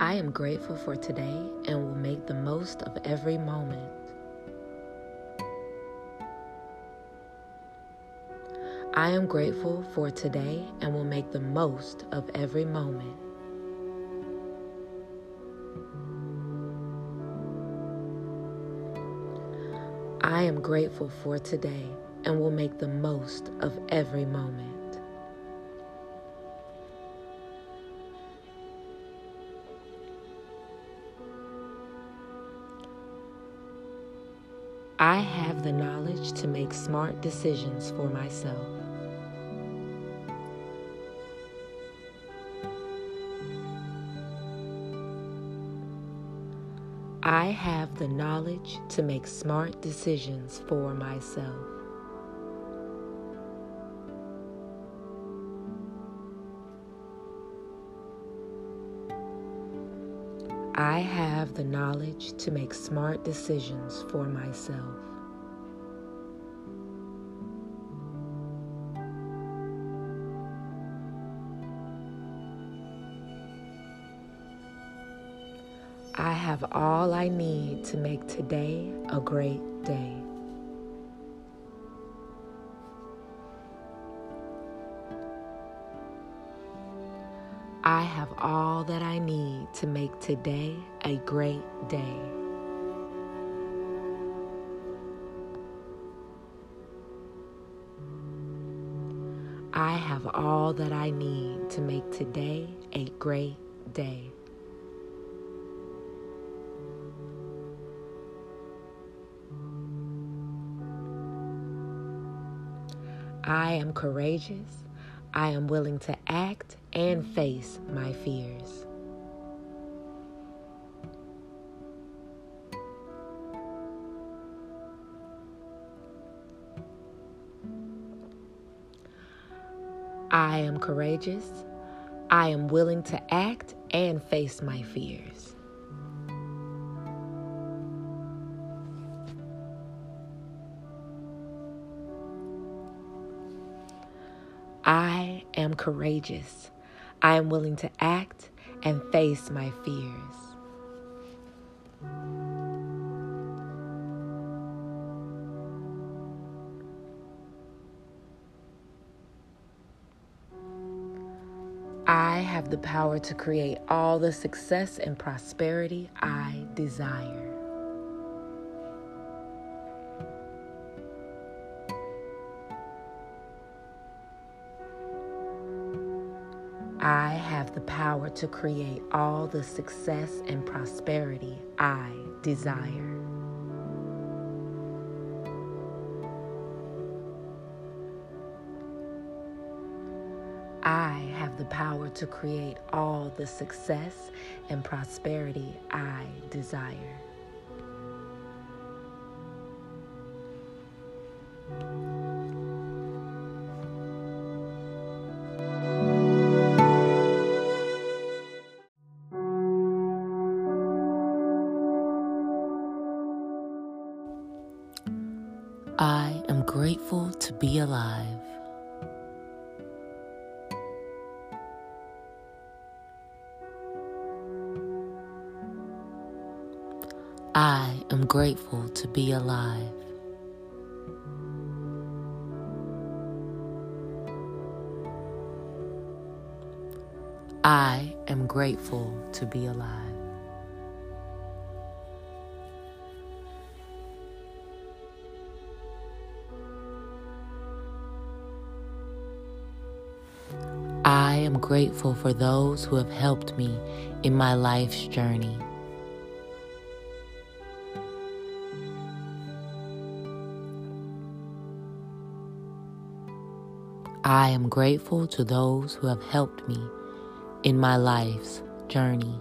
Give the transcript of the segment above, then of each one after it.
I am grateful for today and will make the most of every moment. I am grateful for today and will make the most of every moment. I am grateful for today and will make the most of every moment. I have the knowledge to make smart decisions for myself. I have the knowledge to make smart decisions for myself. I have the knowledge to make smart decisions for myself. I have all I need to make today a great day. I have all that I need to make today a great day. I have all that I need to make today a great day. I am courageous. I am willing to act and face my fears. I am courageous. I am willing to act and face my fears. Am courageous. I am willing to act and face my fears. I have the power to create all the success and prosperity I desire. I have the power to create all the success and prosperity I desire. I have the power to create all the success and prosperity I desire. I am grateful to be alive. I am grateful to be alive. I am grateful to be alive. Grateful for those who have helped me in my life's journey. I am grateful to those who have helped me in my life's journey.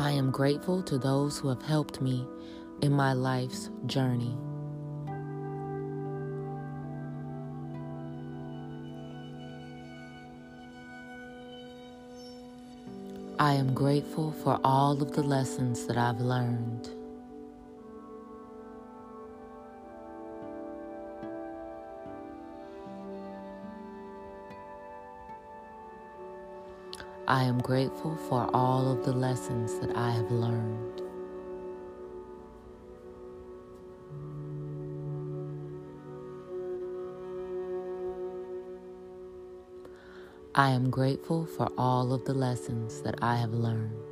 I am grateful to those who have helped me in my life's journey. I am grateful for all of the lessons that I've learned. I am grateful for all of the lessons that I have learned. I am grateful for all of the lessons that I have learned.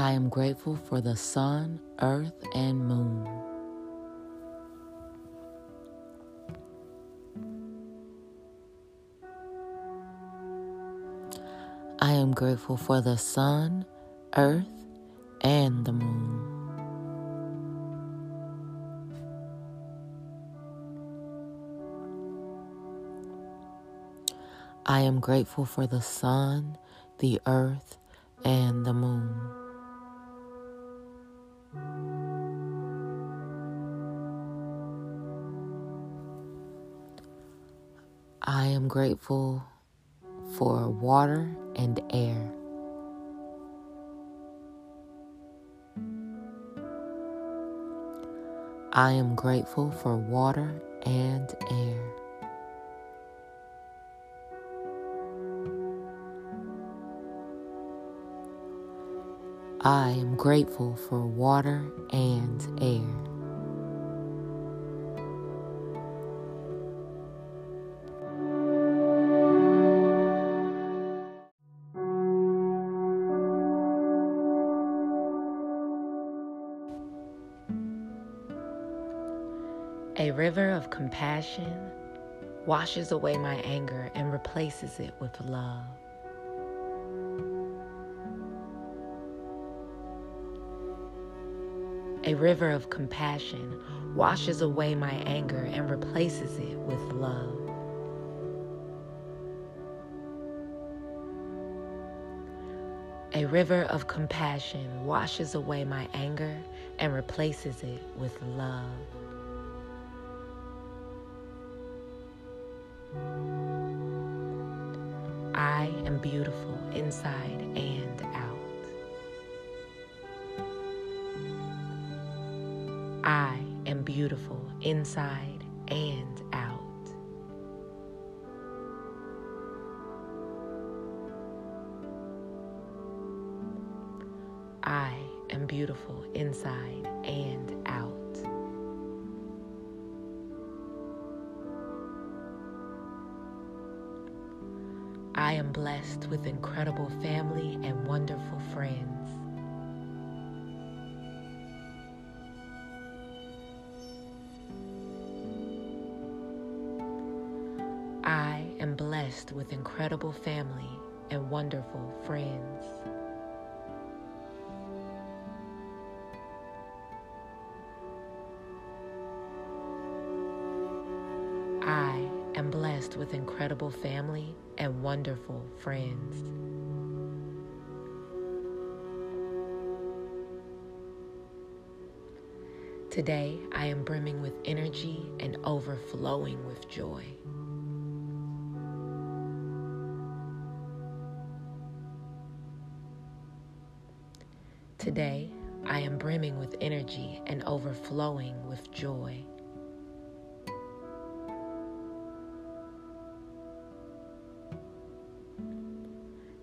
I am grateful for the sun, earth, and moon. I am grateful for the sun, earth, and the moon. I am grateful for the sun, the earth, and the moon. I am grateful for water and air. I am grateful for water and air. I am grateful for water and air. A river of compassion washes away my anger and replaces it with love. A river of compassion washes away my anger and replaces it with love. A river of compassion washes away my anger and replaces it with love. I am beautiful inside and out. I am beautiful inside and out. I am beautiful inside and out. Blessed with incredible family and wonderful friends. I am blessed with incredible family and wonderful friends. I am blessed with incredible family and wonderful friends. Today, I am brimming with energy and overflowing with joy. Today, I am brimming with energy and overflowing with joy.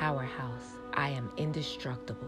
Powerhouse. I am indestructible.